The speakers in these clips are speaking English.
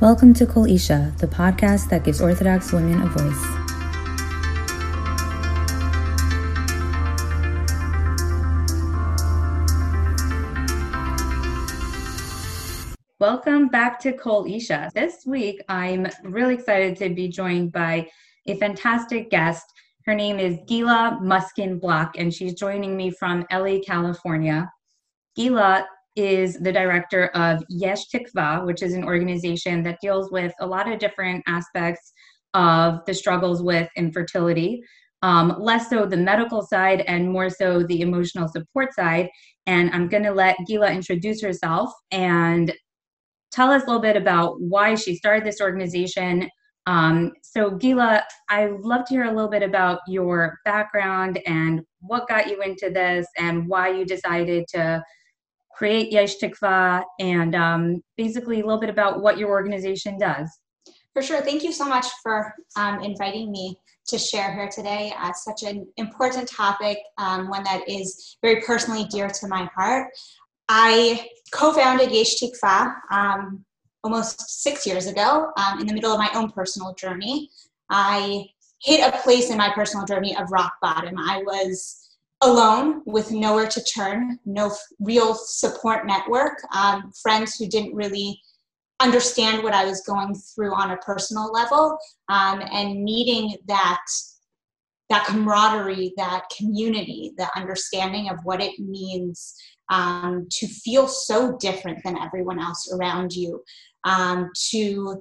Welcome to Kol Isha, the podcast that gives Orthodox women a voice. Welcome back to Kol Isha. This week, I'm really excited to be joined by a fantastic guest. Her name is Gila Muskin Block, and she's joining me from LA, California. Gila is the director of Yesh Tikva, which is an organization that deals with a lot of different aspects of the struggles with infertility. Um, less so the medical side and more so the emotional support side. And I'm going to let Gila introduce herself and tell us a little bit about why she started this organization. Um, so, Gila, I'd love to hear a little bit about your background and what got you into this and why you decided to create Yesh Tikva, and um, basically a little bit about what your organization does. For sure. Thank you so much for um, inviting me to share here today. Uh, such an important topic, um, one that is very personally dear to my heart. I co founded Yesh Tikva um, almost six years ago um, in the middle of my own personal journey. I hit a place in my personal journey of rock bottom. I was alone with nowhere to turn, no real support network, um, friends who didn't really understand what I was going through on a personal level, um, and needing that that camaraderie, that community, the understanding of what it means um, to feel so different than everyone else around you, um, to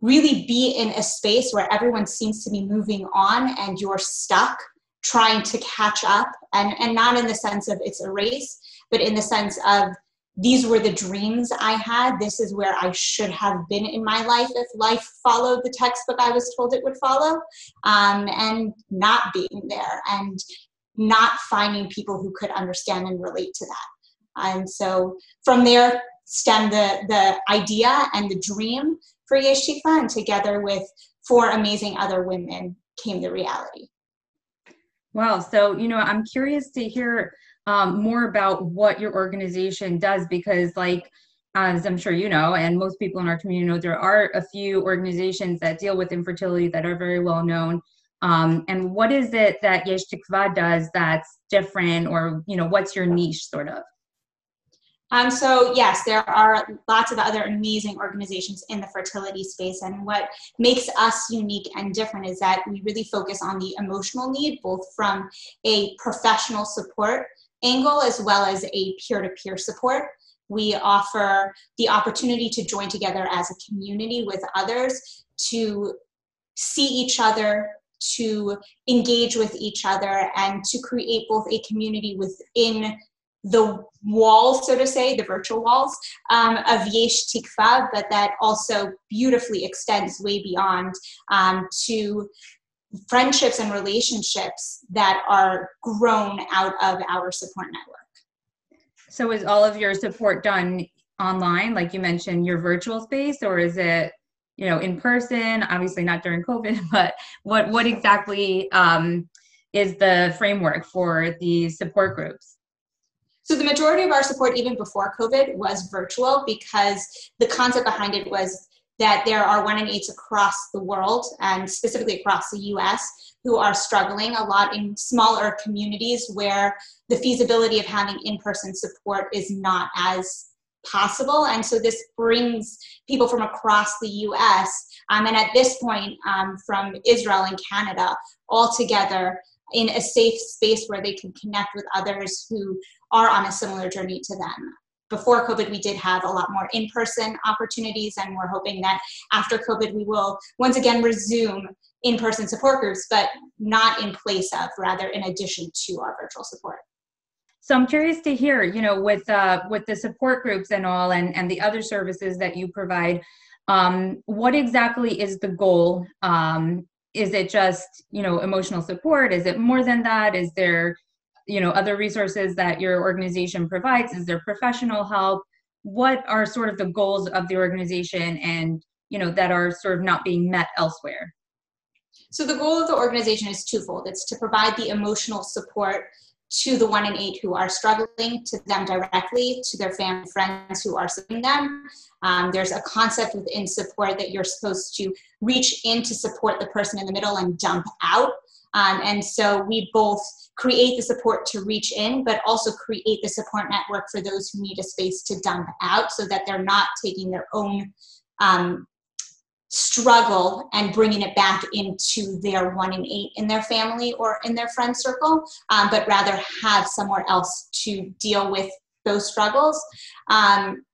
really be in a space where everyone seems to be moving on and you're stuck trying to catch up and and not in the sense of it's a race but in the sense of these were the dreams i had. This is where i should have been in my life if life followed the textbook i was told it would follow um, and not being there and not finding people who could understand and relate to that. And so from there stemmed the the idea and the dream for Yesh Tikva and together with four amazing other women came the reality Wow. So, you know, I'm curious to hear um, more about what your organization does because, like, as I'm sure you know, and most people in our community know, there are a few organizations that deal with infertility that are very well known. Um, and what is it that Yesh Tikva does that's different, or you know, what's your niche, sort of? Um, so yes, there are lots of other amazing organizations in the fertility space, and what makes us unique and different is that we really focus on the emotional need, both from a professional support angle as well as a peer-to-peer support. We offer the opportunity to join together as a community with others to see each other, to engage with each other, and to create both a community within the walls, so to say, the virtual walls um, of Yesh Tikva, but that also beautifully extends way beyond um, to friendships and relationships that are grown out of our support network. So, is all of your support done online, like you mentioned, your virtual space, or is it? you know in person obviously not during covid but what what exactly um, is the framework for these support groups so the majority of our support, even before COVID, was virtual because the concept behind it was that there are one in eights across the world and specifically across the US who are struggling a lot in smaller communities where the feasibility of having in-person support is not as possible. And so this brings people from across the us um, and at this point um, from israel and canada all together in a safe space where they can connect with others who are on a similar journey to them. Before COVID, we did have a lot more in person opportunities, and we're hoping that after COVID, we will once again resume in person support groups, but not in place of, rather in addition to our virtual support. So I'm curious to hear, you know, with uh, with the support groups and all, and and the other services that you provide, um, what exactly is the goal? Um, is it just you know emotional support? Is it more than that? Is there you know other resources that your organization provides is there professional help what are sort of the goals of the organization and you know that are sort of not being met elsewhere so the goal of the organization is twofold it's to provide the emotional support to the one in eight who are struggling, to them directly, to their family friends who are supporting them. Um, there's a concept within support that you're supposed to reach in to support the person in the middle and dump out. Um, and so we both create the support to reach in, but also create the support network for those who need a space to dump out so that they're not taking their own um, struggle and bringing it back into their one in eight in their family or in their friend circle, um, but rather have somewhere else to deal with those struggles. Um,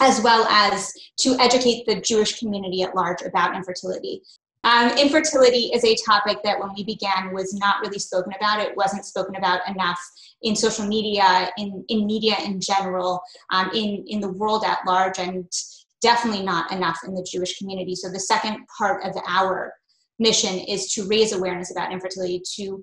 as well as to educate the Jewish community at large about infertility. Um, infertility is a topic that when we began was not really spoken about. It wasn't spoken about enough in social media, in, in media in general, um, in, in the world at large, and definitely not enough in the Jewish community. So the second part of our mission is to raise awareness about infertility, to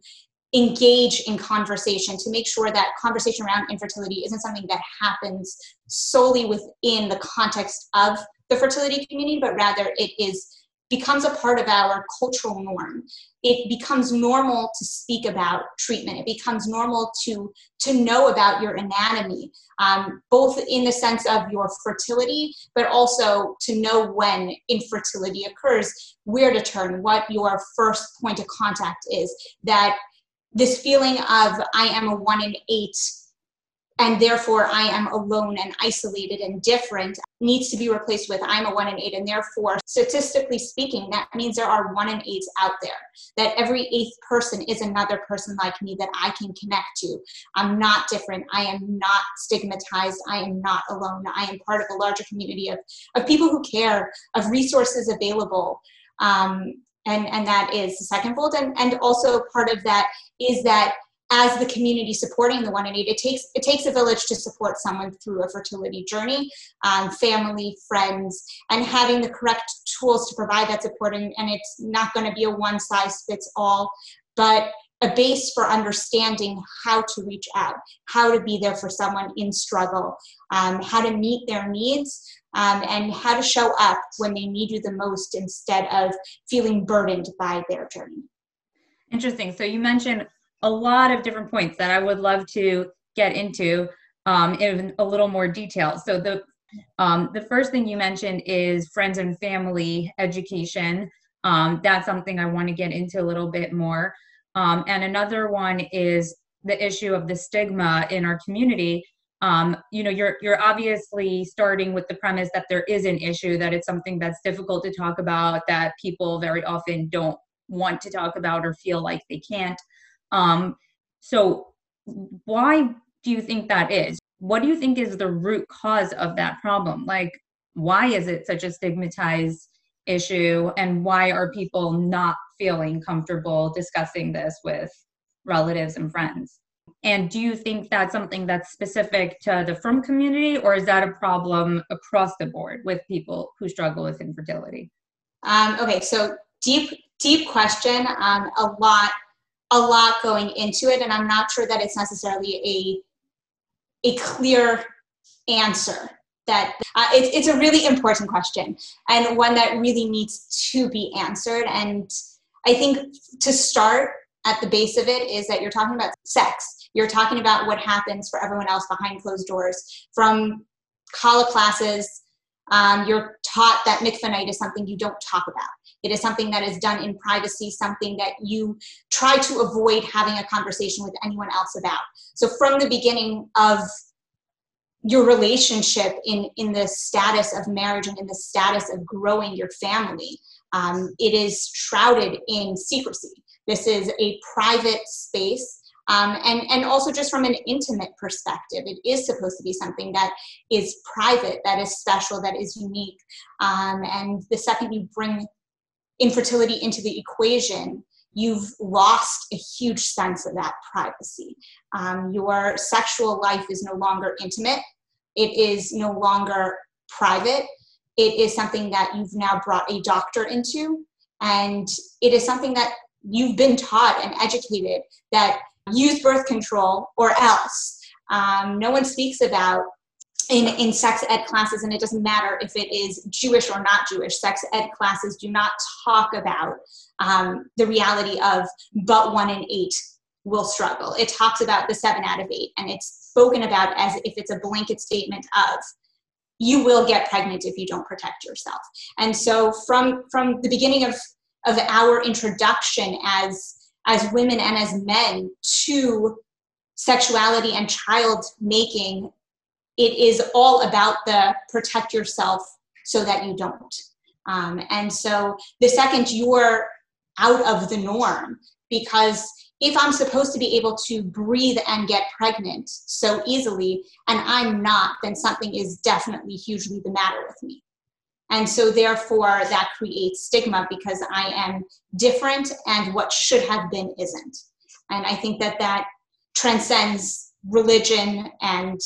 engage in conversation, to make sure that conversation around infertility isn't something that happens solely within the context of the fertility community, but rather it is becomes a part of our cultural norm. It becomes normal to speak about treatment. It becomes normal to to know about your anatomy um, both in the sense of your fertility but also to know when infertility occurs where to turn what your first point of contact is that this feeling of i am a one in eight and therefore I am alone and isolated and different needs to be replaced with I'm a one in eight. And therefore, statistically speaking, that means there are one in eights out there, that every eighth person is another person like me that I can connect to. I'm not different. I am not stigmatized. I am not alone. I am part of a larger community of, of people who care, of resources available. Um, and, and that is the second fold. And, and also part of that is that as the community supporting the one in eight, it takes it takes a village to support someone through a fertility journey, um, family, friends, and having the correct tools to provide that support. And, and it's not going to be a one size fits all, but a base for understanding how to reach out, how to be there for someone in struggle, um, how to meet their needs, um, and how to show up when they need you the most instead of feeling burdened by their journey. Interesting. So you mentioned a lot of different points that I would love to get into um, in a little more detail. So the um, the first thing you mentioned is friends and family education. Um, that's something I want to get into a little bit more. Um, and another one is the issue of the stigma in our community. Um, you know, you're you're obviously starting with the premise that there is an issue, that it's something that's difficult to talk about, that people very often don't want to talk about or feel like they can't. Um, so, why do you think that is? What do you think is the root cause of that problem? Like, why is it such a stigmatized issue, and why are people not feeling comfortable discussing this with relatives and friends? And do you think that's something that's specific to the frum community, or is that a problem across the board with people who struggle with infertility? Um, okay, so deep, deep question. Um, a lot a lot going into it and i'm not sure that it's necessarily a a clear answer that uh, it, it's a really important question and one that really needs to be answered. And i think to start at the base of it is that you're talking about sex. You're talking about what happens for everyone else behind closed doors from kallah classes um, you're taught that mikvah is something you don't talk about it is something that is done in privacy, something that you try to avoid having a conversation with anyone else about. So from the beginning of your relationship in, in the status of marriage and in the status of growing your family, um, it is shrouded in secrecy. This is a private space. Um, and, and also just from an intimate perspective, it is supposed to be something that is private, that is special, that is unique. Um, and the second you bring infertility into the equation, you've lost a huge sense of that privacy. Um, your sexual life is no longer intimate, it is no longer private. It is something that you've now brought a doctor into, and it is something that you've been taught and educated that use birth control or else. Um, no one speaks about in, in sex ed classes, and it doesn't matter if it is Jewish or not Jewish, sex ed classes do not talk about um, the reality of but one in eight will struggle. It talks about the seven out of eight, and it's spoken about as if it's a blanket statement of you will get pregnant if you don't protect yourself. And so from from the beginning of of our introduction as as women and as men to sexuality and child making, it is all about the protect yourself so that you don't. Um, and so the second you're out of the norm, because if I'm supposed to be able to breathe and get pregnant so easily and I'm not, then something is definitely hugely the matter with me. And so, therefore, that creates stigma because I am different and what should have been isn't. And I think that that transcends religion and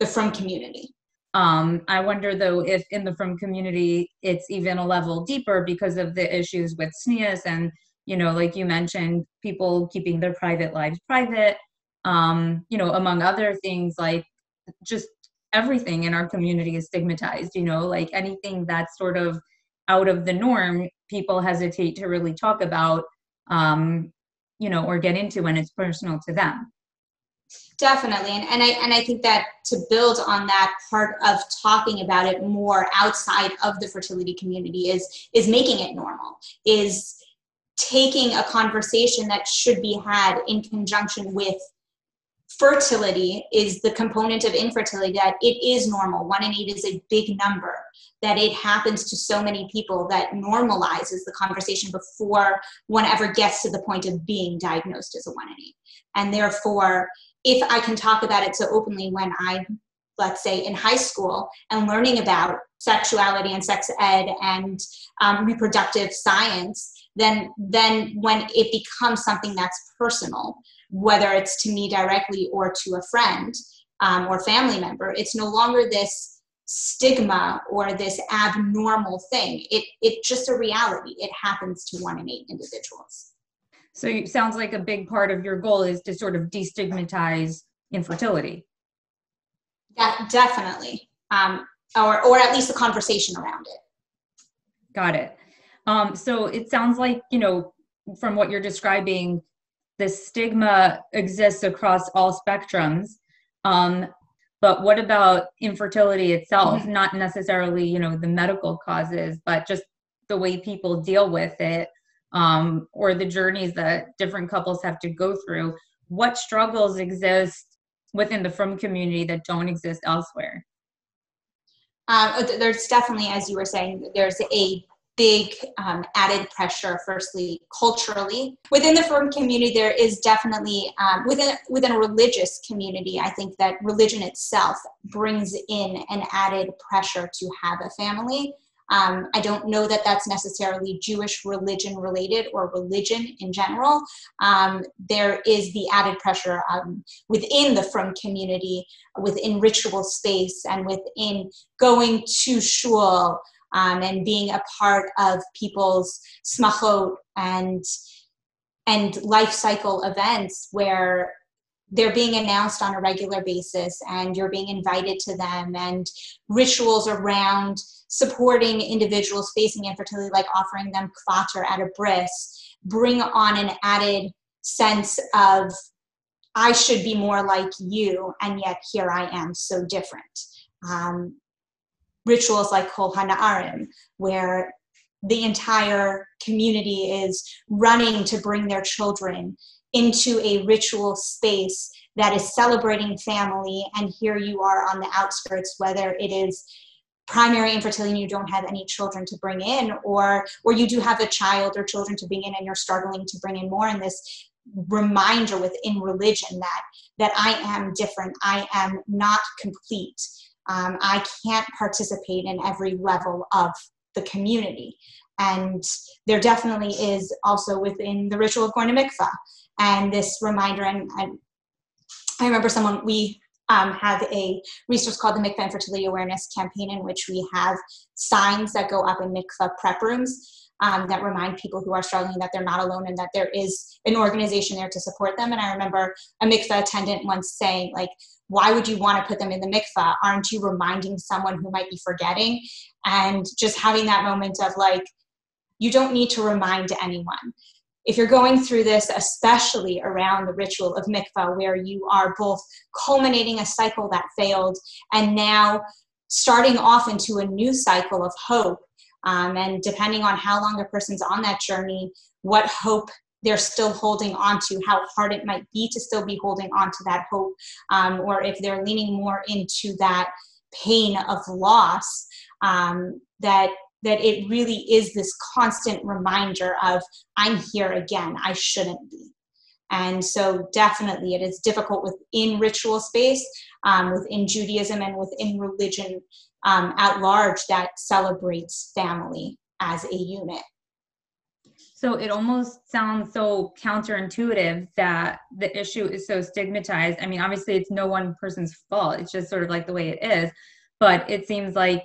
the frum community. Um, I wonder though if in the from community it's even a level deeper because of the issues with tznius and you know, like you mentioned, people keeping their private lives private, um, you know, among other things like just everything in our community is stigmatized, you know, like anything that's sort of out of the norm, people hesitate to really talk about, um, you know, or get into when it's personal to them definitely. And, and i and i think that to build on that part of talking about it more outside of the fertility community is is making it normal is taking a conversation that should be had in conjunction with fertility is the component of infertility that it is normal. One in eight is a big number that it happens to so many people that normalizes the conversation before one ever gets to the point of being diagnosed as a one in eight. And therefore if I can talk about it so openly when I'm, let's say, in high school and learning about sexuality and sex ed and um, reproductive science, then then when it becomes something that's personal, whether it's to me directly or to a friend um, or family member, it's no longer this stigma or this abnormal thing. It it's just a reality. It happens to one in eight individuals. So it sounds like a big part of your goal is to sort of destigmatize infertility. Yeah, definitely. Um, or, or at least the conversation around it. Got it. Um, so it sounds like, you know, from what you're describing, the stigma exists across all spectrums. Um, but what about infertility itself? Mm-hmm. Not necessarily, you know, the medical causes, but just the way people deal with it um, or the journeys that different couples have to go through what struggles exist within the frum community that don't exist elsewhere? Um, there's definitely as you were saying there's a big um, added pressure firstly culturally. Within the frum community there is definitely um, within within a religious community i think that religion itself brings in an added pressure to have a family um, I don't know that that's necessarily Jewish religion related or religion in general. Um, there is the added pressure um, within the frum community, within ritual space, and within going to shul um, and being a part of people's smachot and and life cycle events where they're being announced on a regular basis and you're being invited to them. And rituals around supporting individuals facing infertility like offering them kvater at a bris bring on an added sense of i should be more like you and yet here i am so different. Um, rituals like kol hana'arim where the entire community is running to bring their children into a ritual space that is celebrating family. And here you are on the outskirts whether it is primary infertility and you don't have any children to bring in or or you do have a child or children to bring in and you're struggling to bring in more in this reminder within religion that that i am different. I am not complete. Um, i can't participate in every level of the community. And there definitely is also within the ritual of going to mikvah and this reminder and, and i remember someone we um, have a resource called the mikvah infertility awareness campaign in which we have signs that go up in mikvah prep rooms um, that remind people who are struggling that they're not alone and that there is an organization there to support them. And i remember a mikvah attendant once saying like why would you want to put them in the mikvah aren't you reminding someone who might be forgetting? And just having that moment of like you don't need to remind anyone if you're going through this, especially around the ritual of mikvah, where you are both culminating a cycle that failed and now starting off into a new cycle of hope, um, and depending on how long a person's on that journey, what hope they're still holding on to, how hard it might be to still be holding on to that hope, um, or if they're leaning more into that pain of loss, um, that that it really is this constant reminder of i'm here again. I shouldn't be. And so definitely it is difficult within ritual space um, within judaism and within religion um, at large that celebrates family as a unit. So it almost sounds so counterintuitive that the issue is so stigmatized. I mean obviously it's no one person's fault. It's just sort of like the way it is. But it seems like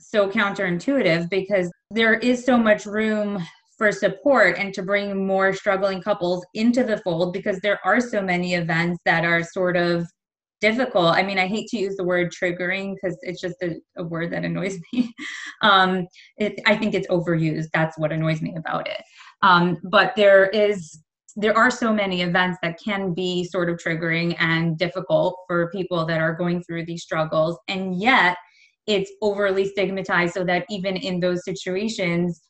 so counterintuitive because there is so much room for support and to bring more struggling couples into the fold because there are so many events that are sort of difficult. I mean, I hate to use the word triggering because it's just a, a, word that annoys me. um, it, I think it's overused. That's what annoys me about it. Um, but there is there are so many events that can be sort of triggering and difficult for people that are going through these struggles and yet it's overly stigmatized so that even in those situations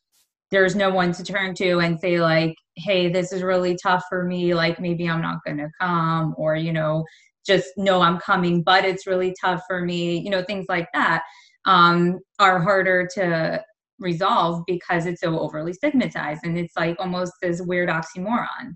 there's no one to turn to and say like hey this is really tough for me. Like maybe i'm not going to come or you know just know i'm coming but it's really tough for me you know things like that um, are harder to resolve because it's so overly stigmatized and it's like almost this weird oxymoron.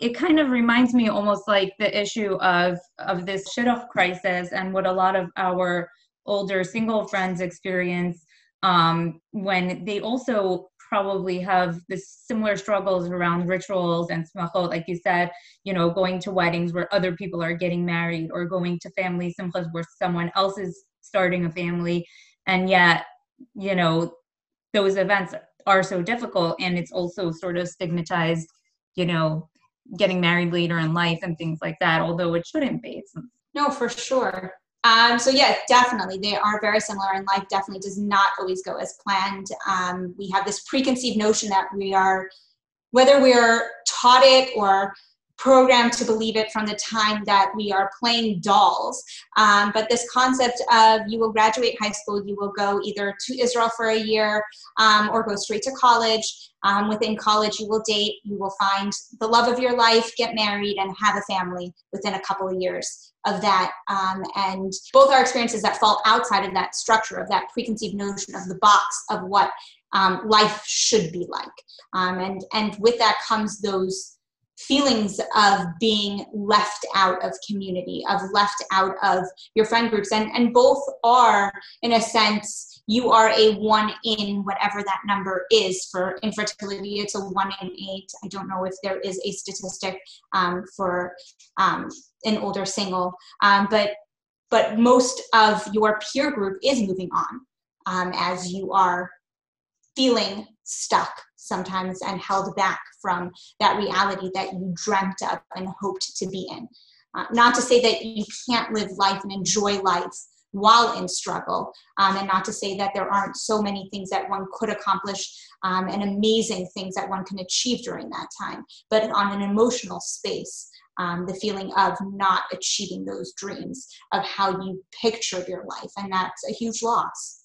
It kind of reminds me almost like the issue of of this shidduch crisis and what a lot of our older single friends experience um, when they also probably have the similar struggles around rituals and smachot, like you said, you know, going to weddings where other people are getting married or going to family simchas where someone else is starting a family. And yet, you know, those events are so difficult and it's also sort of stigmatized, you know, getting married later in life and things like that, although it shouldn't be. No, for sure. Um, so yeah, definitely they are very similar, and life definitely does not always go as planned. Um, we have this preconceived notion that we are, whether we are taught it or programmed to believe it from the time that we are playing dolls. Um, but this concept of you will graduate high school, you will go either to Israel for a year um, or go straight to college. Um, within college, you will date, you will find the love of your life, get married, and have a family within a couple of years of that. Um, and both are experiences that fall outside of that structure, of that preconceived notion of the box of what um, life should be like. Um, and, and with that comes those feelings of being left out of community, of left out of your friend groups. And, and both are, in a sense, you are a one in whatever that number is. For infertility, it's a one in eight. I don't know if there is a statistic um, for um, an older single, um, but but most of your peer group is moving on um, as you are feeling stuck sometimes and held back from that reality that you dreamt of and hoped to be in. Uh, not to say that you can't live life and enjoy life while in struggle, um, and not to say that there aren't so many things that one could accomplish um, and amazing things that one can achieve during that time. But on an emotional space, um, the feeling of not achieving those dreams, of how you pictured your life, and that's a huge loss.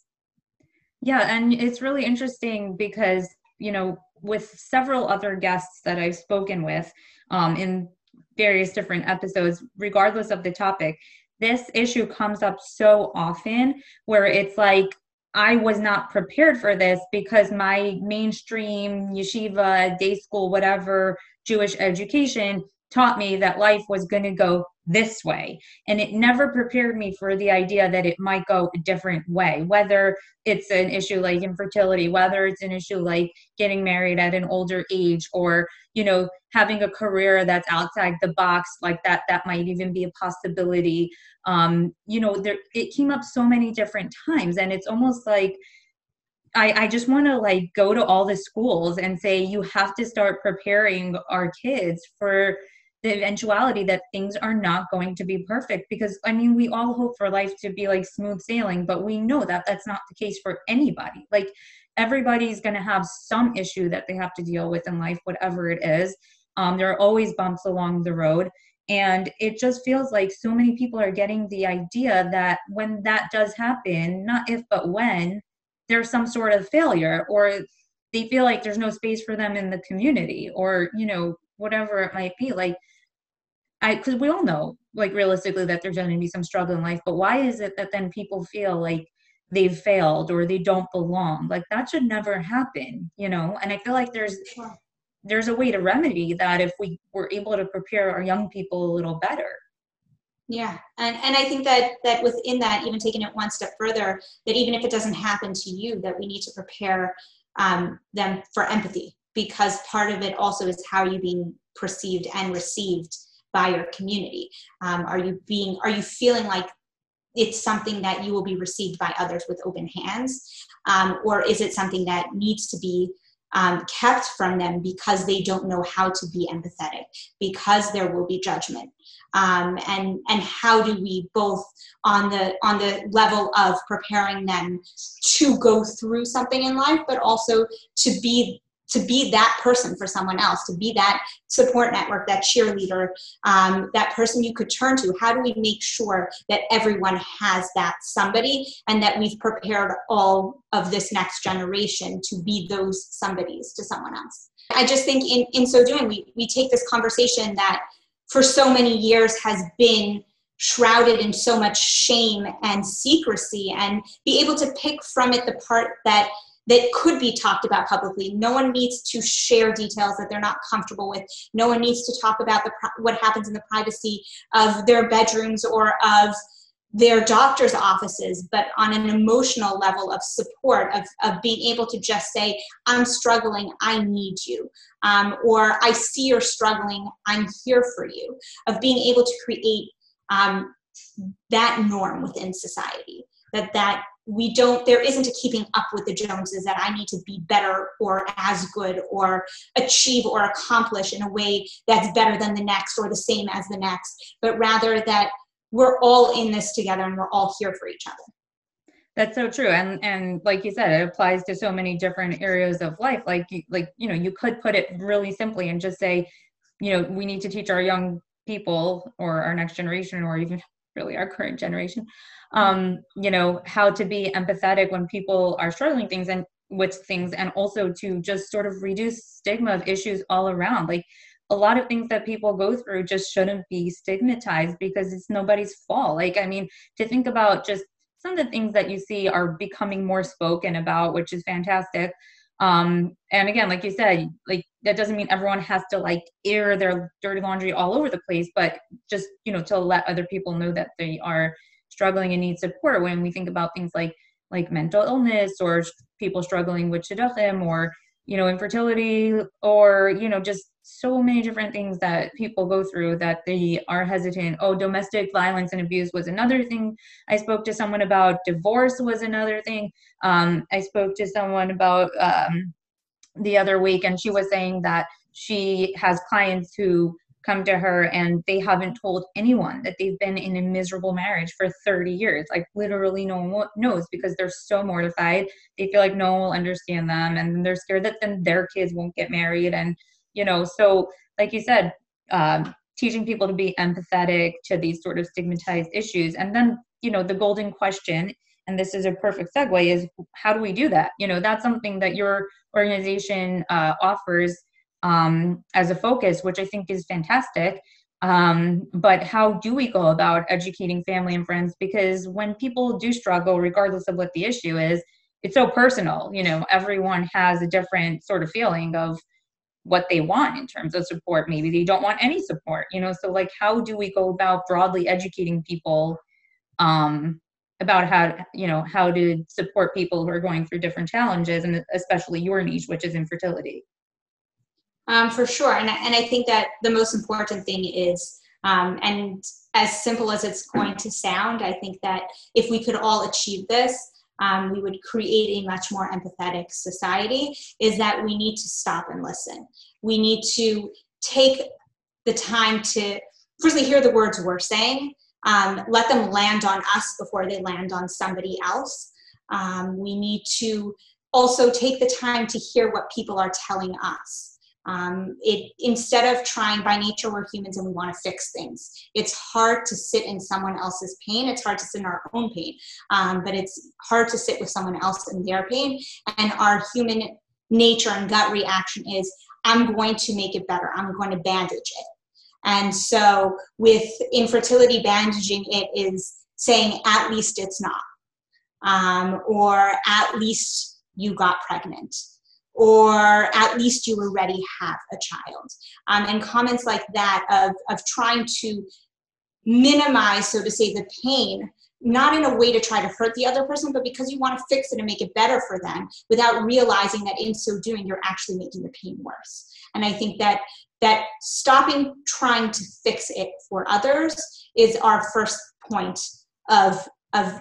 Yeah, and it's really interesting because you know, with several other guests that I've spoken with um, in various different episodes, regardless of the topic, this issue comes up so often where it's like, I was not prepared for this because my mainstream yeshiva, day school, whatever Jewish education taught me that life was going to go this way. And it never prepared me for the idea that it might go a different way, whether it's an issue like infertility, whether it's an issue like getting married at an older age, or, you know, having a career that's outside the box like that, that might even be a possibility. Um, you know, there it came up so many different times, and it's almost like I, I just want to like go to all the schools and say you have to start preparing our kids for the eventuality that things are not going to be perfect because i mean we all hope for life to be like smooth sailing but we know that that's not the case for anybody like everybody's going to have some issue that they have to deal with in life, whatever it is. Um, there are always bumps along the road. And it just feels like so many people are getting the idea that when that does happen, not if, but when, there's some sort of failure or they feel like there's no space for them in the community or, you know, whatever it might be. Like, I, because we all know, like, realistically, that there's going to be some struggle in life, but why is it that then people feel like they've failed or they don't belong? Like, that should never happen, you know? And I feel like there's, there's a way to remedy that if we were able to prepare our young people a little better yeah and and i think that that within that even taking it one step further that even if it doesn't happen to you that we need to prepare um, them for empathy because part of it also is how you being perceived and received by your community um, are you being are you feeling like it's something that you will be received by others with open hands um, or is it something that needs to be um, kept from them because they don't know how to be empathetic, because there will be judgment. Um, and and how do we both on the on the level of preparing them to go through something in life, but also to be to be that person for someone else, to be that support network, that cheerleader, um, that person you could turn to. How do we make sure that everyone has that somebody and that we've prepared all of this next generation to be those somebodies to someone else? I just think in, in so doing, we, we take this conversation that for so many years has been shrouded in so much shame and secrecy and be able to pick from it the part that that could be talked about publicly. No one needs to share details that they're not comfortable with. No one needs to talk about the what happens in the privacy of their bedrooms or of their doctor's offices, but on an emotional level of support, of, of being able to just say, I'm struggling, I need you. Um, or I see you're struggling, I'm here for you. Of being able to create um, that norm within society, that that we don't there isn't a keeping up with the joneses that i need to be better or as good or achieve or accomplish in a way that's better than the next or the same as the next but rather that we're all in this together and we're all here for each other. That's so true. And and like you said it applies to so many different areas of life. Like like you know you could put it really simply and just say you know we need to teach our young people or our next generation or even really our current generation um, you know, how to be empathetic when people are struggling things and with things, and also to just sort of reduce stigma of issues all around. Like a lot of things that people go through just shouldn't be stigmatized because it's nobody's fault. Like, I mean, to think about just some of the things that you see are becoming more spoken about, which is fantastic. Um, and again, like you said, like that doesn't mean everyone has to like air their dirty laundry all over the place, but just you know to let other people know that they are struggling and need support. When we think about things like like mental illness or people struggling with shidduchim or you know infertility or you know just so many different things that people go through that they are hesitant. Oh domestic violence and abuse was another thing. I spoke to someone about divorce was another thing. Um, i spoke to someone about um, the other week and she was saying that she has clients who come to her and they haven't told anyone that they've been in a miserable marriage for 30 years. Like literally no one knows because they're so mortified. They feel like no one will understand them and they're scared that then their kids won't get married. And, you know, so like you said, um, teaching people to be empathetic to these sort of stigmatized issues. And then, you know, the golden question and this is a perfect segue is how do we do that you know that's something that your organization uh, offers um, as a focus, which I think is fantastic. Um, but how do we go about educating family and friends? Because when people do struggle, regardless of what the issue is, it's so personal. You know, everyone has a different sort of feeling of what they want in terms of support. Maybe they don't want any support, you know. So, like, how do we go about broadly educating people um, about how, you know, how to support people who are going through different challenges, and especially your niche, which is infertility? Um, for sure. And, and I think that the most important thing is, um, and as simple as it's going to sound, I think that if we could all achieve this, um, we would create a much more empathetic society, is that we need to stop and listen. We need to take the time to, firstly, hear the words we're saying, um, let them land on us before they land on somebody else. Um, we need to also take the time to hear what people are telling us. Um, it instead of trying by nature we're humans and we want to fix things. It's hard to sit in someone else's pain. It's hard to sit in our own pain. Um, but it's hard to sit with someone else in their pain. And our human nature and gut reaction is i'm going to make it better. I'm going to bandage it. And so with infertility bandaging it is saying at least it's not. Um, or at least you got pregnant or at least you already have a child. Um, and comments like that of, of trying to minimize, so to say, the pain, not in a way to try to hurt the other person, but because you want to fix it and make it better for them without realizing that in so doing, you're actually making the pain worse. And I think that that stopping trying to fix it for others is our first point of of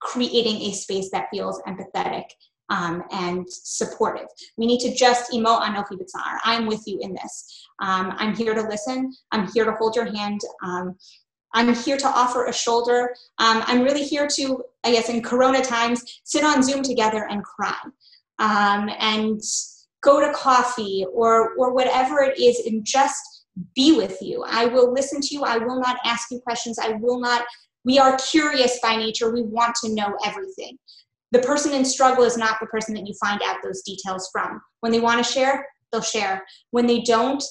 creating a space that feels empathetic um, and supportive. We need to just imo anochi b'tzara. I'm with you in this. Um, I'm here to listen. I'm here to hold your hand. Um, I'm here to offer a shoulder. Um, I'm really here to, I guess, in Corona times, sit on Zoom together and cry, um, and go to coffee or or whatever it is, and just be with you. I will listen to you. I will not ask you questions. I will not. We are curious by nature. We want to know everything the person in struggle is not the person that you find out those details from. When they want to share, they'll share. When they don't,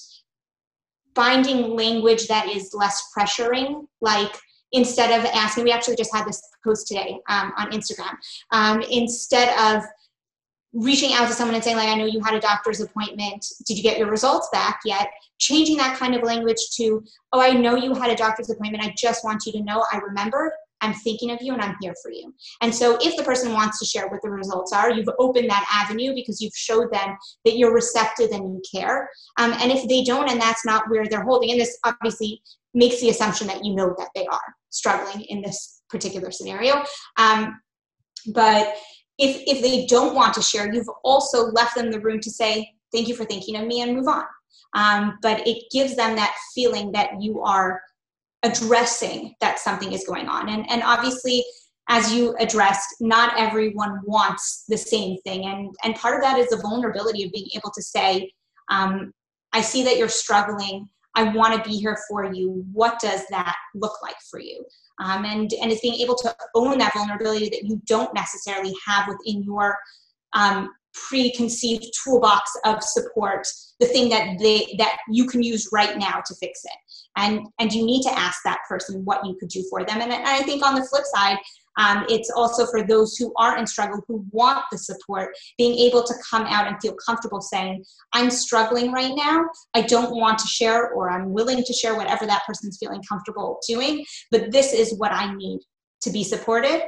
finding language that is less pressuring, like instead of asking, we actually just had this post today um, on Instagram. Um, instead of reaching out to someone and saying, like, I know you had a doctor's appointment. Did you get your results back yet? Changing that kind of language to, oh, I know you had a doctor's appointment. I just want you to know I remembered I'm thinking of you and I'm here for you. And so if the person wants to share what the results are, you've opened that avenue because you've showed them that you're receptive and you care. Um, and if they don't and that's not where they're holding, and this obviously makes the assumption that you know that they are struggling in this particular scenario. Um, but if, if they don't want to share, you've also left them the room to say, thank you for thinking of me and move on. Um, but it gives them that feeling that you are addressing that something is going on. And, and obviously, as you addressed, not everyone wants the same thing. And, and part of that is the vulnerability of being able to say, um, I see that you're struggling. I want to be here for you. What does that look like for you? Um, and, and it's being able to own that vulnerability that you don't necessarily have within your um, preconceived toolbox of support the thing that they that you can use right now to fix it and and you need to ask that person what you could do for them. And, i think on the flip side um, it's also for those who are in struggle who want the support being able to come out and feel comfortable saying i'm struggling right now. I don't want to share or i'm willing to share whatever that person's feeling comfortable doing but this is what i need to be supported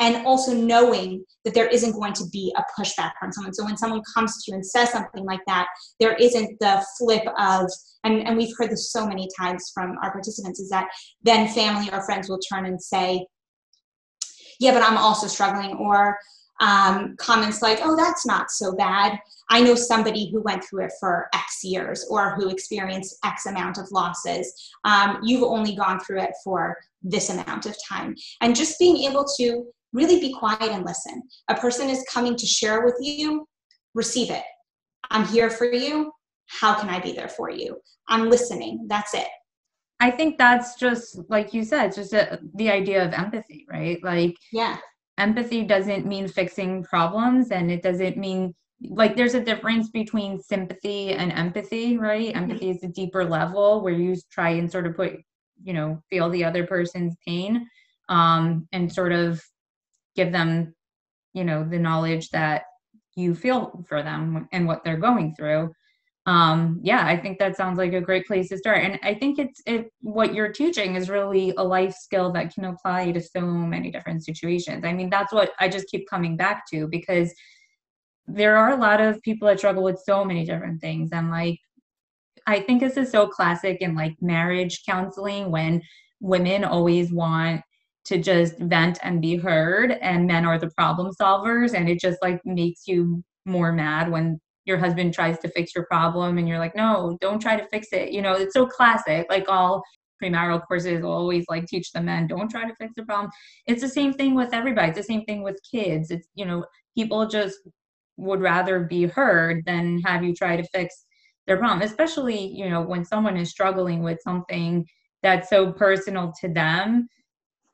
and also knowing that there isn't going to be a pushback from someone. So when someone comes to you and says something like that, there isn't the flip of, and, and we've heard this so many times from our participants, is that then family or friends will turn and say, yeah, but I'm also struggling, or um, comments like, oh, that's not so bad. I know somebody who went through it for X years or who experienced X amount of losses. Um, you've only gone through it for this amount of time. And just being able to really be quiet and listen. A person is coming to share with you, receive it. I'm here for you. How can I be there for you? I'm listening. That's it. I think that's just like you said, just a, the idea of empathy, right? Like, yeah, empathy doesn't mean fixing problems, and it doesn't mean like there's a difference between sympathy and empathy, right? Mm-hmm. Empathy is a deeper level where you try and sort of put, you know, feel the other person's pain, um, and sort of give them you know the knowledge that you feel for them and what they're going through. Um yeah i think that sounds like a great place to start. And i think it's it what you're teaching is really a life skill that can apply to so many different situations. I mean that's what i just keep coming back to because there are a lot of people that struggle with so many different things. And like i think this is so classic in like marriage counseling when women always want to just vent and be heard and men are the problem solvers. And it just like makes you more mad when your husband tries to fix your problem and you're like no don't try to fix it. You know it's so classic like all premarital courses will always like teach the men don't try to fix the problem. It's the same thing with everybody. It's the same thing with kids. It's you know people just would rather be heard than have you try to fix their problem especially you know when someone is struggling with something that's so personal to them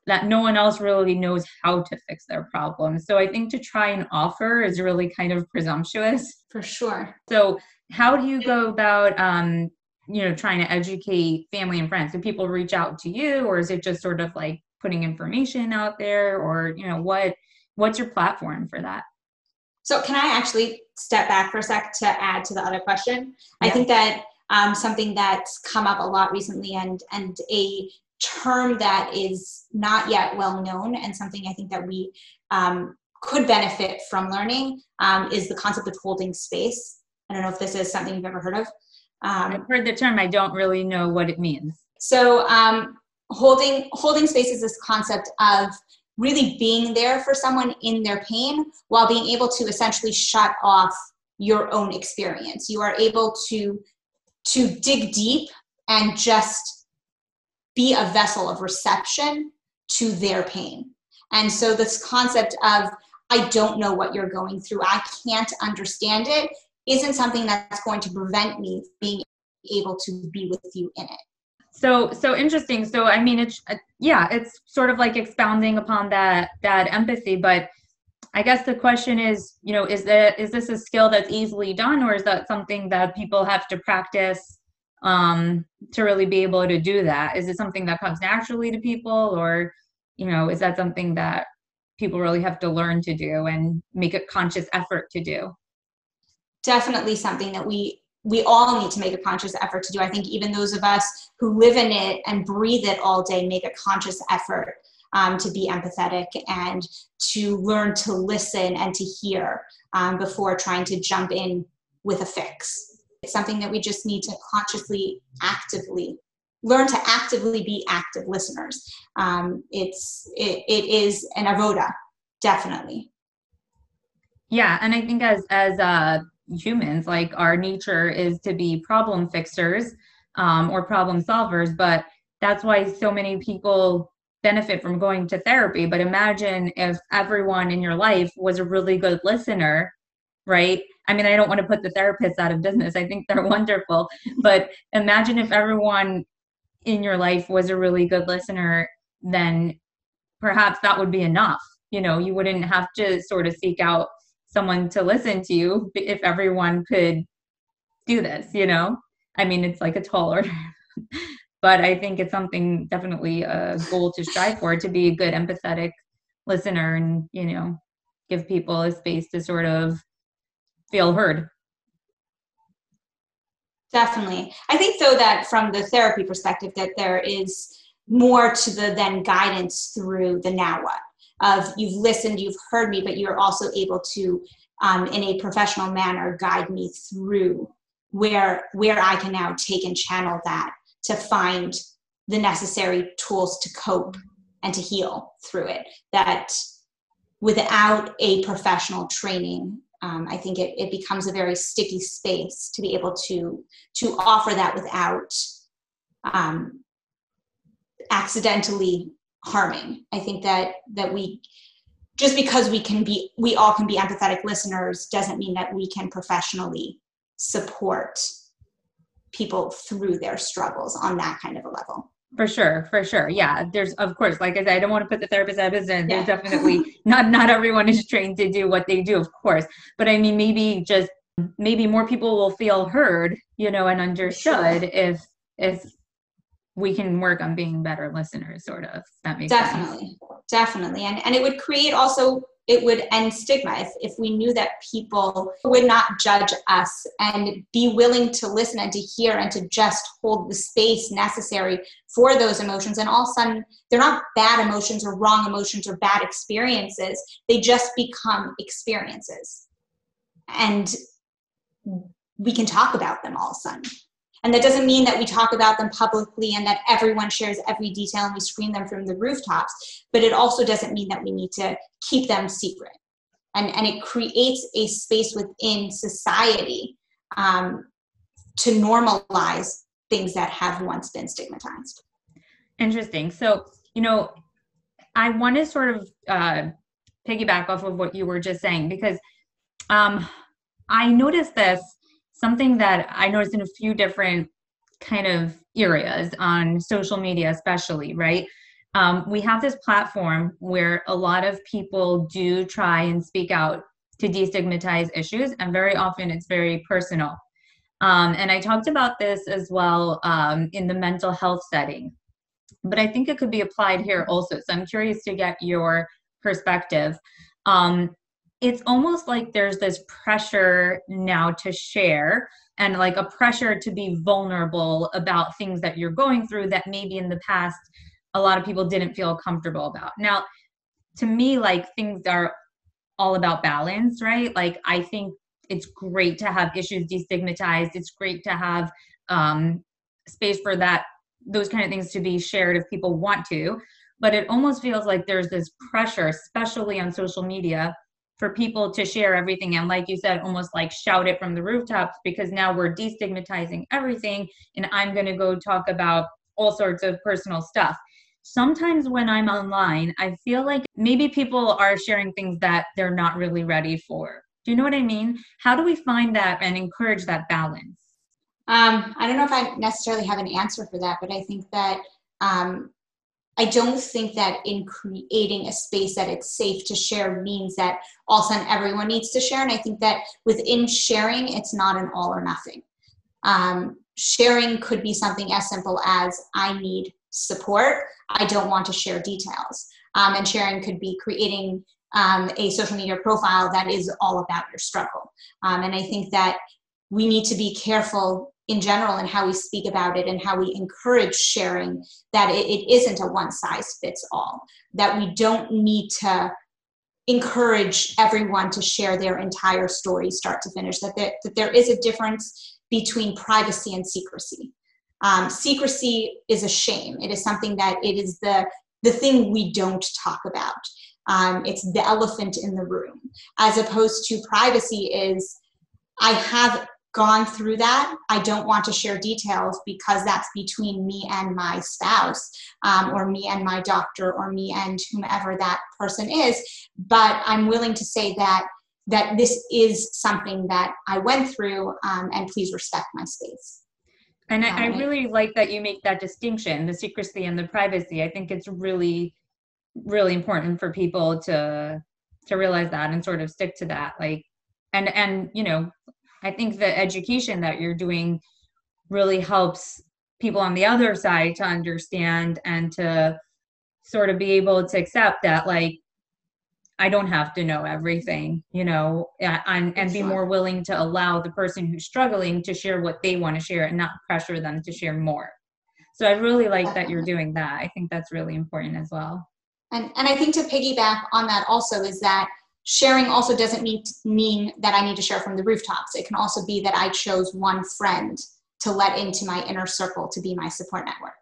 that no one else really knows how to fix their problem so i think to try and offer is really kind of presumptuous. For sure. So how do you go about um you know trying to educate family and friends? Do people reach out to you or is it just sort of like putting information out there or you know what what's your platform for that? So can I actually step back for a sec to add to the other question? Yeah. I think that um, something that's come up a lot recently and and a term that is not yet well known and something I think that we um, could benefit from learning um, is the concept of holding space. I don't know if this is something you've ever heard of. Um, I've heard the term. I don't really know what it means. So um, holding holding space is this concept of really being there for someone in their pain while being able to essentially shut off your own experience you are able to to dig deep and just be a vessel of reception to their pain. And so this concept of i don't know what you're going through. I can't understand it isn't something that's going to prevent me being able to be with you in it. So so interesting. So i mean it's uh, yeah it's sort of like expounding upon that that empathy but i guess the question is you know is that is this a skill that's easily done or is that something that people have to practice um to really be able to do that is it something that comes naturally to people or you know is that something that people really have to learn to do and make a conscious effort to do definitely something that we we all need to make a conscious effort to do. I think even those of us who live in it and breathe it all day make a conscious effort um, to be empathetic and to learn to listen and to hear um, before trying to jump in with a fix. It's something that we just need to consciously, actively learn to actively be active listeners. Um, it's it, it is an avoda, definitely. Yeah, and I think as as uh humans like our nature is to be problem fixers um, or problem solvers but that's why so many people benefit from going to therapy but imagine if everyone in your life was a really good listener right? I mean i don't want to put the therapists out of business i think they're wonderful but imagine if everyone in your life was a really good listener then perhaps that would be enough you know? You wouldn't have to sort of seek out someone to listen to you if everyone could do this you know? I mean it's like a tall order but i think it's something definitely a goal to strive for to be a good empathetic listener and you know give people a space to sort of feel heard definitely i think though that from the therapy perspective that there is more to the then guidance through the now what of you've listened, you've heard me, but you're also able to, um, in a professional manner, guide me through where where I can now take and channel that to find the necessary tools to cope and to heal through it. That without a professional training, um, I think it, it becomes a very sticky space to be able to to offer that without um, accidentally harming. I think that that we just because we can be we all can be empathetic listeners doesn't mean that we can professionally support people through their struggles on that kind of a level. For sure, for sure. Yeah. There's of course, like I said, I don't want to put the therapist out of business. Yeah. There's definitely not not everyone is trained to do what they do, of course. But I mean maybe just maybe more people will feel heard, you know, and understood sure. if if we can work on being better listeners sort of that makes sense. definitely sense. definitely and and it would create also it would end stigma if, if we knew that people would not judge us and be willing to listen and to hear and to just hold the space necessary for those emotions. And all of a sudden they're not bad emotions or wrong emotions or bad experiences. They just become experiences. And we can talk about them all of a sudden and that doesn't mean that we talk about them publicly and that everyone shares every detail and we screen them from the rooftops, but it also doesn't mean that we need to keep them secret. And, and it creates a space within society um, to normalize things that have once been stigmatized. Interesting. So, you know, I want to sort of uh, piggyback off of what you were just saying because Um, I noticed this something that I noticed in a few different kind of areas on social media, especially, right? Um, we have this platform where a lot of people do try and speak out to destigmatize issues, and very often it's very personal. Um, and I talked about this as well um, in the mental health setting, but I think it could be applied here also. So I'm curious to get your perspective. Um, it's almost like there's this pressure now to share and like a pressure to be vulnerable about things that you're going through that maybe in the past a lot of people didn't feel comfortable about. Now, to me, like things are all about balance, right? Like I think it's great to have issues destigmatized. It's great to have um, space for that, those kind of things to be shared if people want to. But it almost feels like there's this pressure, especially on social media, for people to share everything and like you said almost like shout it from the rooftops because now we're destigmatizing everything and i'm going to go talk about all sorts of personal stuff. Sometimes when i'm online i feel like maybe people are sharing things that they're not really ready for. Do you know what i mean? How do we find that and encourage that balance? Um, i don't know if i necessarily have an answer for that but i think that um, I don't think that in creating a space that it's safe to share means that all of a sudden everyone needs to share. And I think that within sharing, it's not an all or nothing. Um, sharing could be something as simple as I need support. I don't want to share details. Um, and sharing could be creating um, a social media profile that is all about your struggle. Um, and I think that we need to be careful in general and how we speak about it and how we encourage sharing that it, it isn't a one size fits all that we don't need to encourage everyone to share their entire story start to finish that there, that there is a difference between privacy and secrecy. Um, secrecy is a shame. It is something that it is the the thing we don't talk about. Um, it's the elephant in the room. As opposed to privacy is i have gone through that. I don't want to share details because that's between me and my spouse, um, or me and my doctor, or me and whomever that person is. But I'm willing to say that that this is something that I went through, um, and please respect my space. And I, I really like that you make that distinction, the secrecy and the privacy. I think it's really, really important for people to to realize that and sort of stick to that. Like, and and you know, I think the education that you're doing really helps people on the other side to understand and to sort of be able to accept that like I don't have to know everything, you know, and, and be more willing to allow the person who's struggling to share what they want to share and not pressure them to share more. So I really like that you're doing that. I think that's really important as well. And, and I think to piggyback on that also is that sharing also doesn't mean, mean that I need to share from the rooftops. It can also be that I chose one friend to let into my inner circle to be my support network.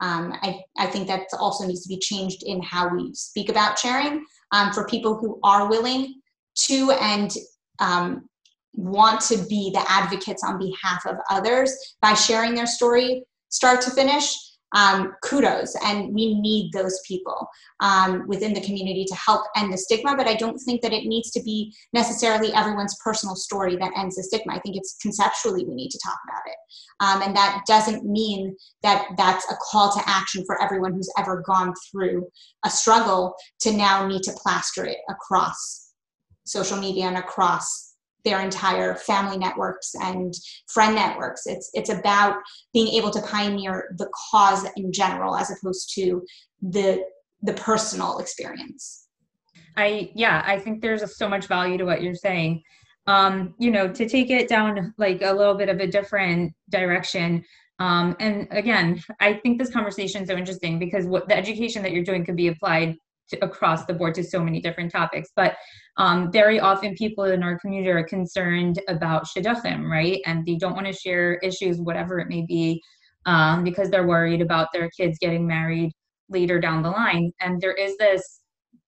Um, I, I think that also needs to be changed in how we speak about sharing um, for people who are willing to and um, want to be the advocates on behalf of others by sharing their story start to finish um, kudos and we need those people um, within the community to help end the stigma but i don't think that it needs to be necessarily everyone's personal story that ends the stigma. I think it's conceptually we need to talk about it. Um, and that doesn't mean that that's a call to action for everyone who's ever gone through a struggle to now need to plaster it across social media and across their entire family networks and friend networks. It's it's about being able to pioneer the cause in general as opposed to the the personal experience. I yeah, I think there's so much value to what you're saying. Um, you know, to take it down like a little bit of a different direction. Um, and again, I think this conversation is so interesting because what the education that you're doing could be applied to, across the board to so many different topics. But um, very often people in our community are concerned about shidduchim, right? And they don't want to share issues, whatever it may be, um, because they're worried about their kids getting married later down the line. And there is this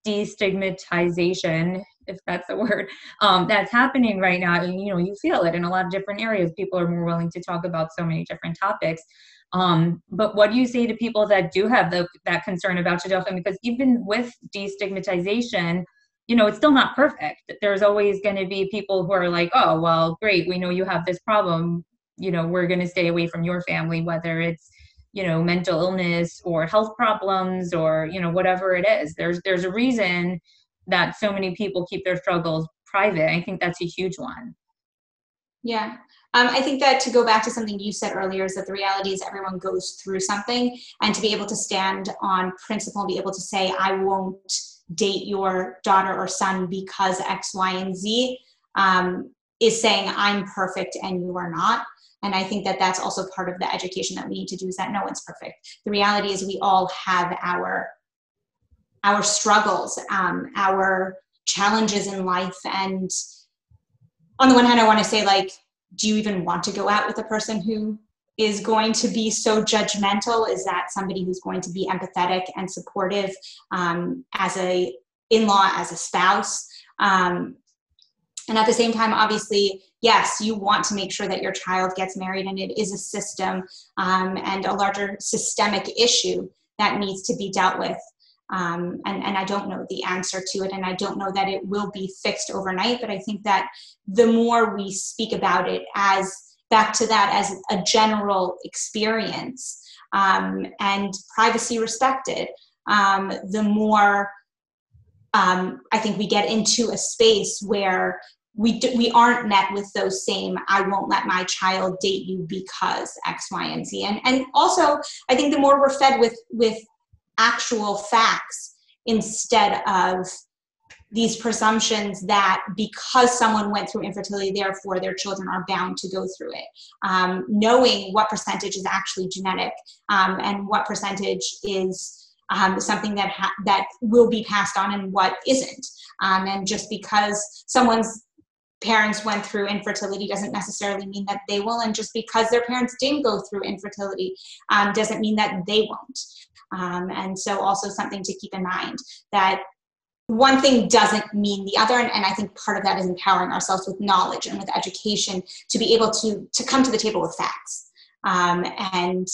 destigmatization, if that's the word, um, that's happening right now. And, you know, you feel it in a lot of different areas. People are more willing to talk about so many different topics. Um, but what do you say to people that do have the, that concern about shidduchim? Because even with destigmatization, you know, it's still not perfect. There's always going to be people who are like, oh, well, great, we know you have this problem. You know, we're going to stay away from your family, whether it's, you know, mental illness or health problems or, you know, whatever it is. There's there's a reason that so many people keep their struggles private. I think that's a huge one. Yeah. Um, I think that to go back to something you said earlier is that the reality is everyone goes through something, and to be able to stand on principle and be able to say, I won't date your daughter or son because X, Y, and Z um, is saying, I'm perfect and you are not. And I think that that's also part of the education that we need to do is that no one's perfect. The reality is we all have our our struggles, um, our challenges in life, and on the one hand, I want to say like do you even want to go out with a person who is going to be so judgmental? Is that somebody who's going to be empathetic and supportive um, as a in-law as a spouse? Um, and at the same time obviously yes you want to make sure that your child gets married and it is a system um, and a larger systemic issue that needs to be dealt with um, and, and I don't know the answer to it, and I don't know that it will be fixed overnight. But I think that the more we speak about it as back to that as a general experience um, and privacy respected, um, the more um, I think we get into a space where we do, we aren't met with those same I won't let my child date you because X, Y, and Z. And and also I think the more we're fed with with actual facts instead of these presumptions that because someone went through infertility, therefore their children are bound to go through it. Um, knowing what percentage is actually genetic um, and what percentage is um, something that ha- that will be passed on and what isn't. Um, and just because someone's parents went through infertility doesn't necessarily mean that they will, and just because their parents didn't go through infertility um, doesn't mean that they won't. Um, and so, also something to keep in mind that one thing doesn't mean the other. And, and, i think part of that is empowering ourselves with knowledge and with education to be able to to come to the table with facts. Um, and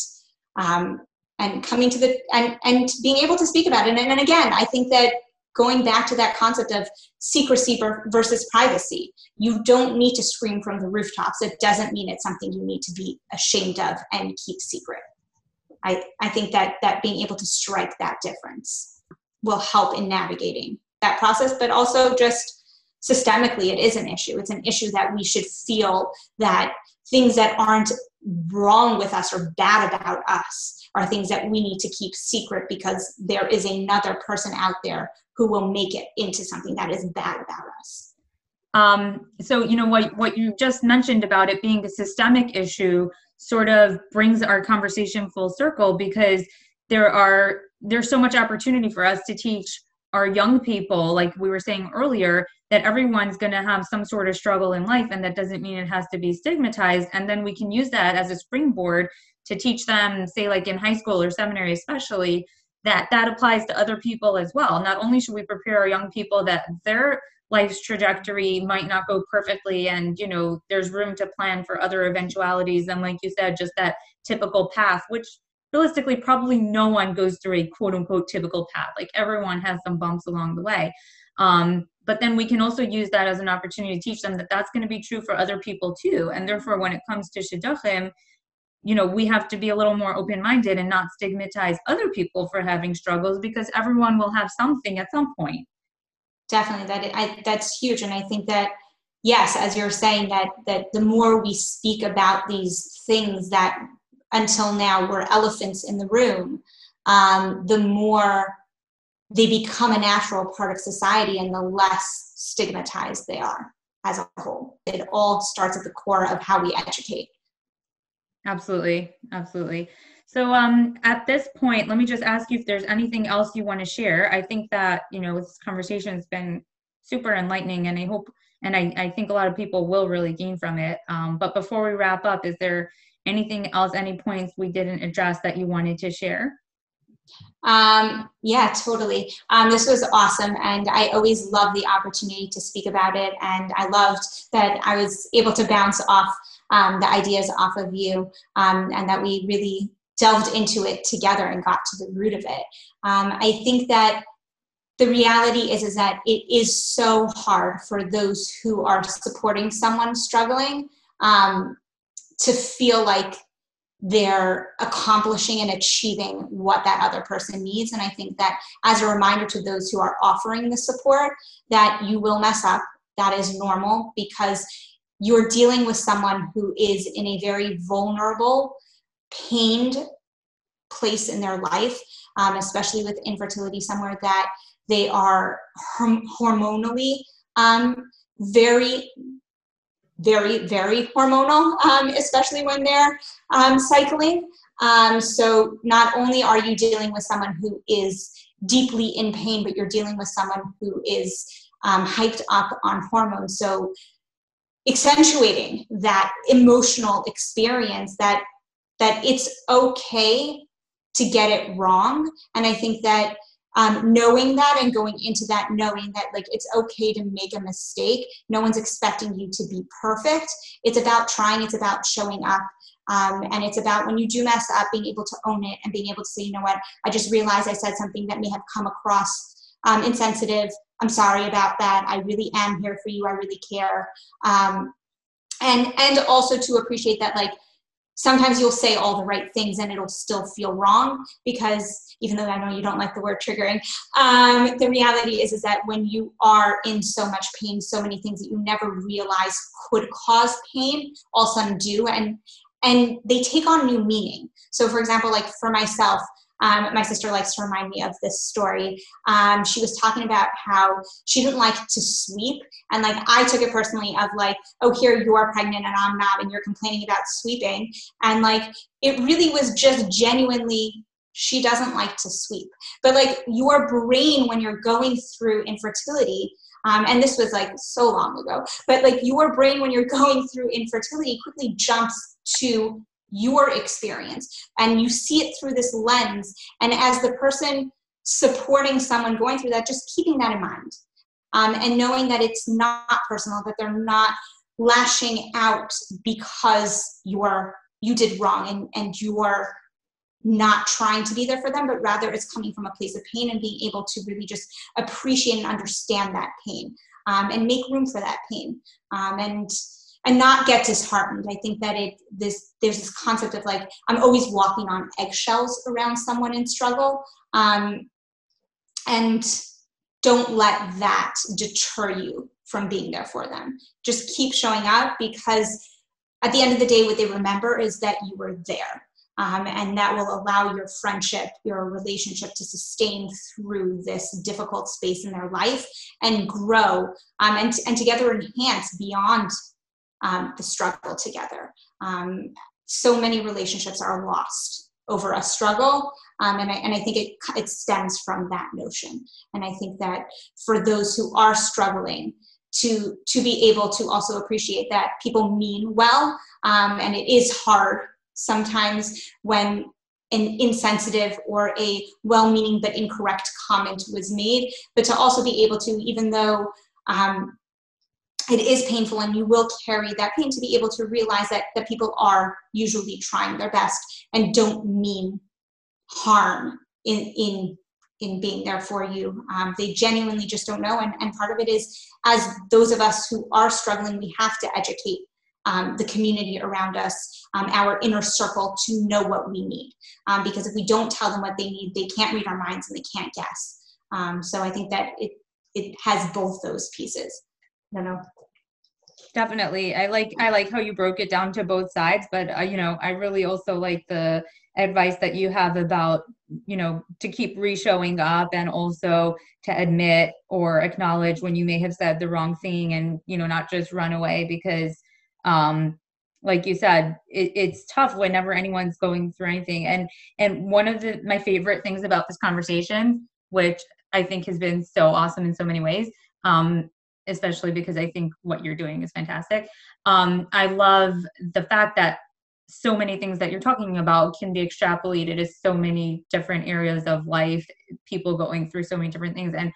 um, and coming to the and and being able to speak about it. And, and again i think that going back to that concept of secrecy versus privacy you don't need to scream from the rooftops. It doesn't mean it's something you need to be ashamed of and keep secret I, I think that that being able to strike that difference will help in navigating that process, but also just systemically, it is an issue. It's an issue that we should feel that things that aren't wrong with us or bad about us are things that we need to keep secret because there is another person out there who will make it into something that is bad about us. Um, so you know what what you just mentioned about it being a systemic issue sort of brings our conversation full circle because there are there's so much opportunity for us to teach our young people like we were saying earlier that everyone's going to have some sort of struggle in life and that doesn't mean it has to be stigmatized. And then we can use that as a springboard to teach them say like in high school or seminary especially that that applies to other people as well. Not only should we prepare our young people that their life's trajectory might not go perfectly and you know there's room to plan for other eventualities and like you said just that typical path which realistically probably no one goes through a quote unquote typical path. Like everyone has some bumps along the way. Um, but then we can also use that as an opportunity to teach them that that's going to be true for other people too. And therefore when it comes to shidduchim you know we have to be a little more open-minded and not stigmatize other people for having struggles because everyone will have something at some point definitely that I, that's huge. And i think that yes as you're saying that that the more we speak about these things that until now were elephants in the room um, the more they become a natural part of society and the less stigmatized they are as a whole. It all starts at the core of how we educate. Absolutely. Absolutely so um, at this point, let me just ask you if there's anything else you want to share. I think that, you know, this conversation has been super enlightening and I hope, and I, I think a lot of people will really gain from it. Um, but before we wrap up, is there anything else, any points we didn't address that you wanted to share? Um, yeah, totally. Um, this was awesome, and I always love the opportunity to speak about it. And I loved that I was able to bounce off um, the ideas off of you, um, and that we really delved into it together and got to the root of it. Um, I think that the reality is is that it is so hard for those who are supporting someone struggling um, to feel like they're accomplishing and achieving what that other person needs and i think that as a reminder to those who are offering the support that you will mess up that is normal because you're dealing with someone who is in a very vulnerable pained place in their life um, especially with infertility somewhere that they are hormonally um, very very, very hormonal, um, especially when they're um, cycling. Um, so not only are you dealing with someone who is deeply in pain, but you're dealing with someone who is um, hyped up on hormones. So accentuating that emotional experience that that it's okay to get it wrong. And I think that um, knowing that and going into that knowing that like it's okay to make a mistake. No one's expecting you to be perfect. It's about trying. It's about showing up. Um, and it's about when you do mess up being able to own it and being able to say you know what? I just realized i said something that may have come across um, insensitive. I'm sorry about that. I really am here for you. I really care. Um, and and also to appreciate that like sometimes you'll say all the right things and it'll still feel wrong because even though i know you don't like the word triggering um, the reality is is that when you are in so much pain so many things that you never realized could cause pain all of a sudden do and and they take on new meaning. So for example like for myself um, my sister likes to remind me of this story. Um, she was talking about how she didn't like to sweep, and like I took it personally of like, oh, here you are pregnant and I'm not, and you're complaining about sweeping, and like it really was just genuinely she doesn't like to sweep. But like your brain when you're going through infertility, um, and this was like so long ago, but like your brain when you're going through infertility quickly jumps to your experience and you see it through this lens. And as the person supporting someone going through that just keeping that in mind um, and knowing that it's not personal that they're not lashing out because you're you did wrong and, and you're not trying to be there for them but rather it's coming from a place of pain and being able to really just appreciate and understand that pain um, and make room for that pain um, and and not get disheartened. I think that it this there's this concept of like I'm always walking on eggshells around someone in struggle, um, and don't let that deter you from being there for them. Just keep showing up because at the end of the day, what they remember is that you were there. Um, and that will allow your friendship, your relationship to sustain through this difficult space in their life and grow um, and, and together enhance beyond um, the struggle together. Um, so many relationships are lost over a struggle, um, and, I, and I think it, it stems from that notion. And I think that for those who are struggling, to to be able to also appreciate that people mean well, um, and it is hard sometimes when an insensitive or a well-meaning but incorrect comment was made, but to also be able to, even though um, it is painful and you will carry that pain to be able to realize that, that people are usually trying their best and don't mean harm in in in being there for you. Um, they genuinely just don't know and, and part of it is as those of us who are struggling we have to educate um, the community around us um, our inner circle to know what we need. Um, because if we don't tell them what they need they can't read our minds and they can't guess. Um, so i think that it it has both those pieces. I don't know definitely. I like i like how you broke it down to both sides but uh, you know i really also like the advice that you have about you know to keep re-showing up and also to admit or acknowledge when you may have said the wrong thing and you know not just run away because um like you said it, it's tough whenever anyone's going through anything. And and one of the my favorite things about this conversation which i think has been so awesome in so many ways um, especially because I think what you're doing is fantastic. Um, I love the fact that so many things that you're talking about can be extrapolated to so many different areas of life, people going through so many different things. And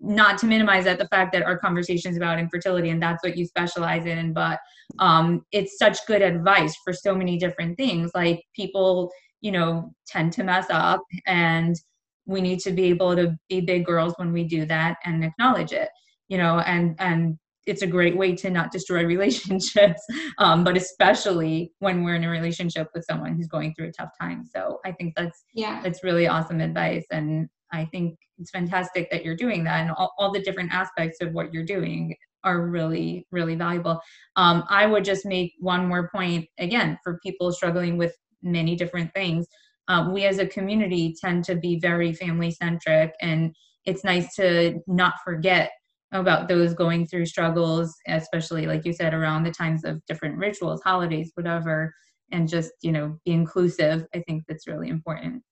not to minimize that the fact that our conversation is about infertility and that's what you specialize in, but um, it's such good advice for so many different things. Like people, you know, tend to mess up and we need to be able to be big girls when we do that and acknowledge it you know and and it's a great way to not destroy relationships um, but especially when we're in a relationship with someone who's going through a tough time. So i think that's yeah. that's really awesome advice and i think it's fantastic that you're doing that and all, all the different aspects of what you're doing are really really valuable. Um, i would just make one more point again for people struggling with many different things. Um, we as a community tend to be very family centric and it's nice to not forget about those going through struggles especially like you said around the times of different rituals holidays whatever and just you know be inclusive i think that's really important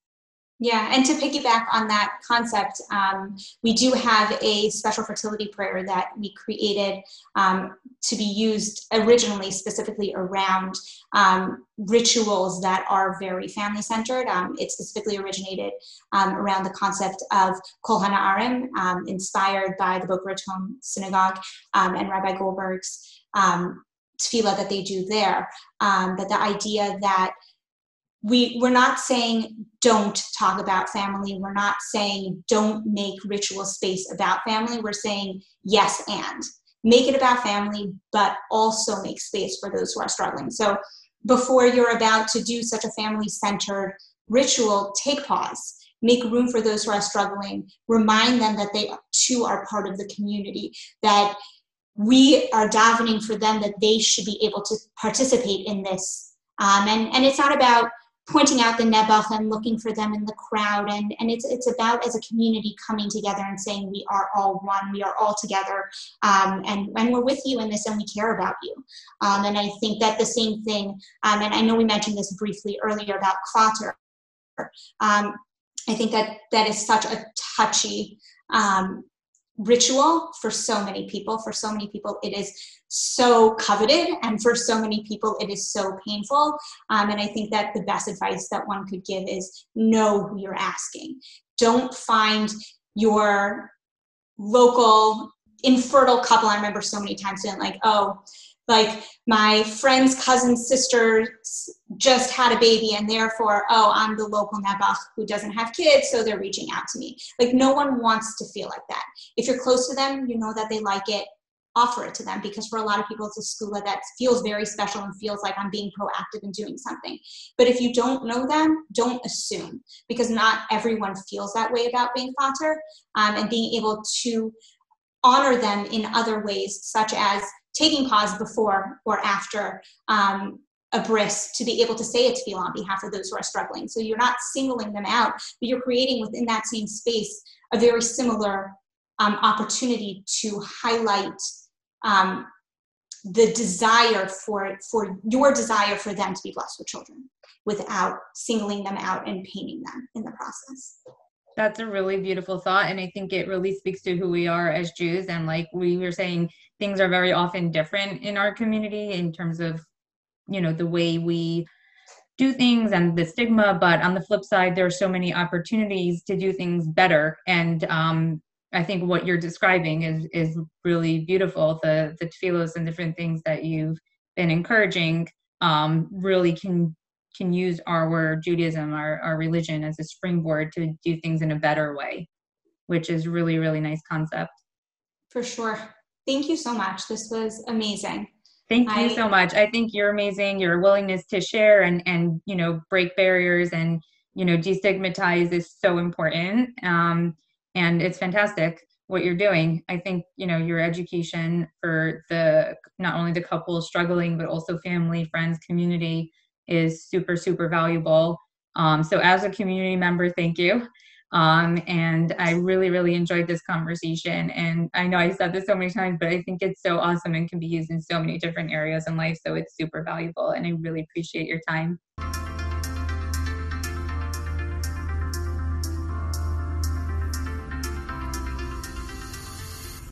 yeah, and to piggyback on that concept, um, we do have a special fertility prayer that we created um, to be used originally specifically around um, rituals that are very family centered. Um, it specifically originated um, around the concept of Kol Hana'arim, um, inspired by the Boca Raton Synagogue and Rabbi Goldberg's tefillah that they do there. but the idea that we we're not saying don't talk about family. We're not saying don't make ritual space about family. We're saying yes and. Make it about family but also make space for those who are struggling. So before you're about to do such a family centered ritual take pause. Make room for those who are struggling. Remind them that they too are part of the community that we are davening for them that they should be able to participate in this. Um, and and it's not about pointing out the nebuch and looking for them in the crowd. And, and it's, it's about as a community coming together and saying we are all one. We are all together um, and, and we're with you in this and we care about you. Um, and i think that the same thing um, and i know we mentioned this briefly earlier about kvatter um, i think that that is such a touchy um, ritual for so many people. For so many people it is so coveted and for so many people it is so painful. Um, and i think that the best advice that one could give is know who you're asking. Don't find your local infertile couple. I remember so many times saying like oh like my friend's cousin's sister just had a baby and therefore oh i'm the local nebuch who doesn't have kids so they're reaching out to me. Like no one wants to feel like that. If you're close to them you know that they like it offer it to them because for a lot of people it's a segulah that feels very special and feels like I'm being proactive and doing something. But if you don't know them, don't assume because not everyone feels that way about being kvatter um, and being able to honor them in other ways, such as taking pause before or after um, a bris to be able to say it to feel on behalf of those who are struggling. So you're not singling them out, but you're creating within that same space a very similar um, opportunity to highlight um, the desire for for your desire for them to be blessed with children without singling them out and painting them in the process. That's a really beautiful thought and i think it really speaks to who we are as jews and like we were saying things are very often different in our community in terms of you know the way we do things and the stigma but on the flip side there are so many opportunities to do things better and um, I think what you're describing is is really beautiful. The the tefillos and different things that you've been encouraging um, really can can use our Judaism, our, our religion as a springboard to do things in a better way, which is really, really nice concept. For sure. Thank you so much. This was amazing. Thank you I, so much. I think you're amazing. Your willingness to share and and you know break barriers and you know destigmatize is so important. Um, and it's fantastic what you're doing. I think you know your education for the not only the couple struggling but also family friends community is super super valuable. Um, so as a community member thank you. Um, and i really really enjoyed this conversation. And i know i said this so many times but i think it's so awesome and can be used in so many different areas in life. So it's super valuable and i really appreciate your time